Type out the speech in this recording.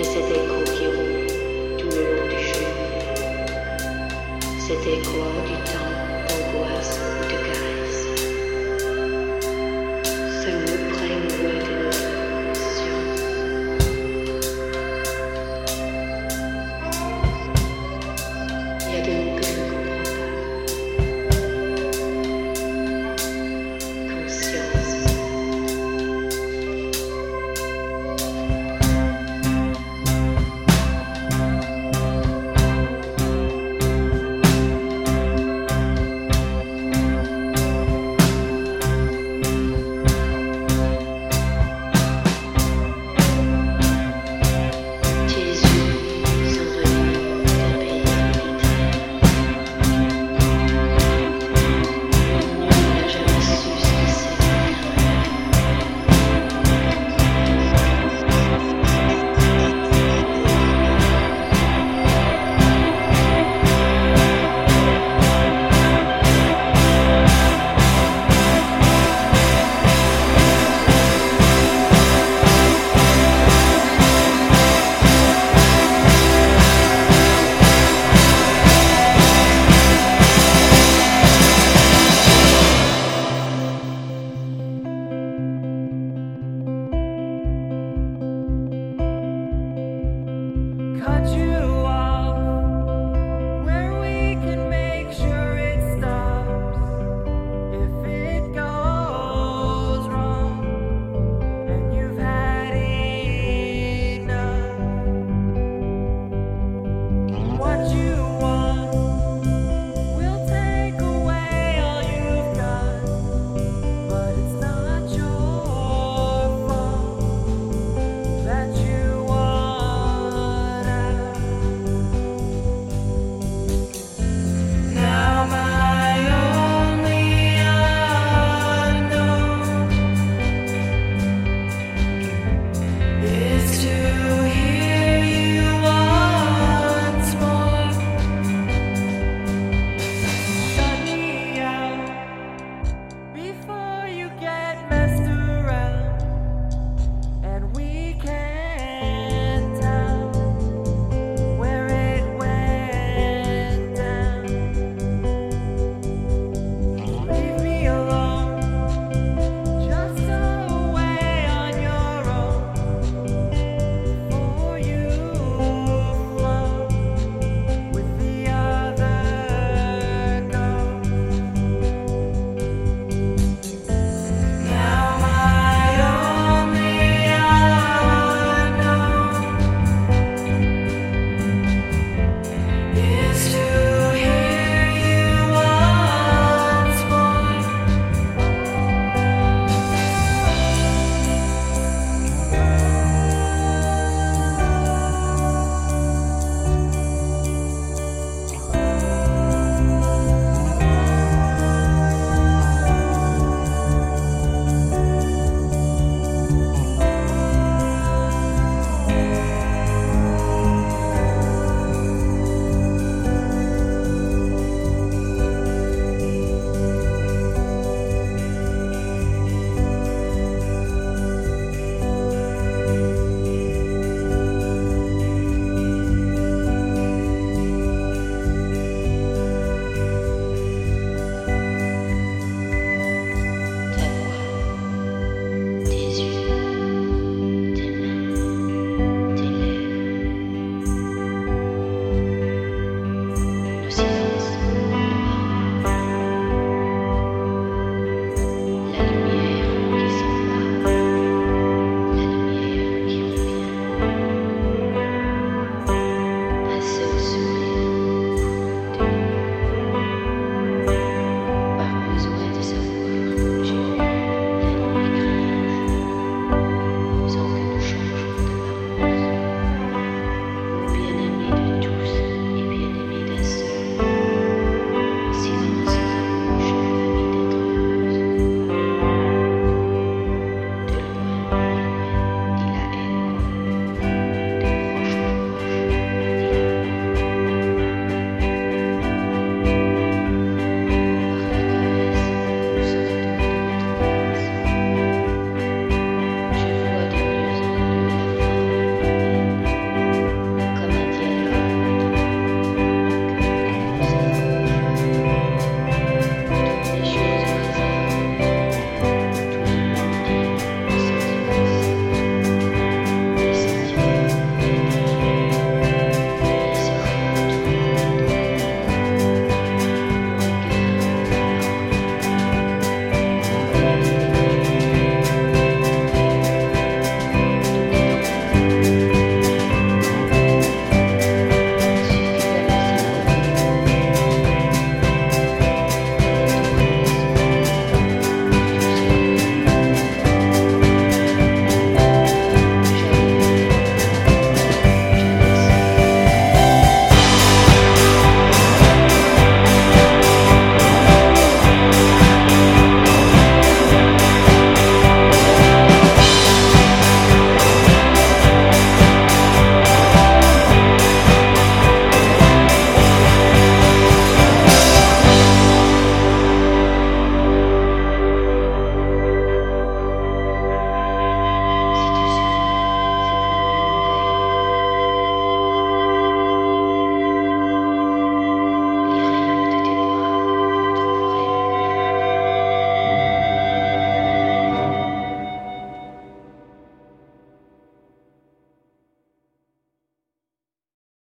Mais c'était écho qui roule tout le long du chemin. Cet écho du temps d'angoisse ou de caresse. cut you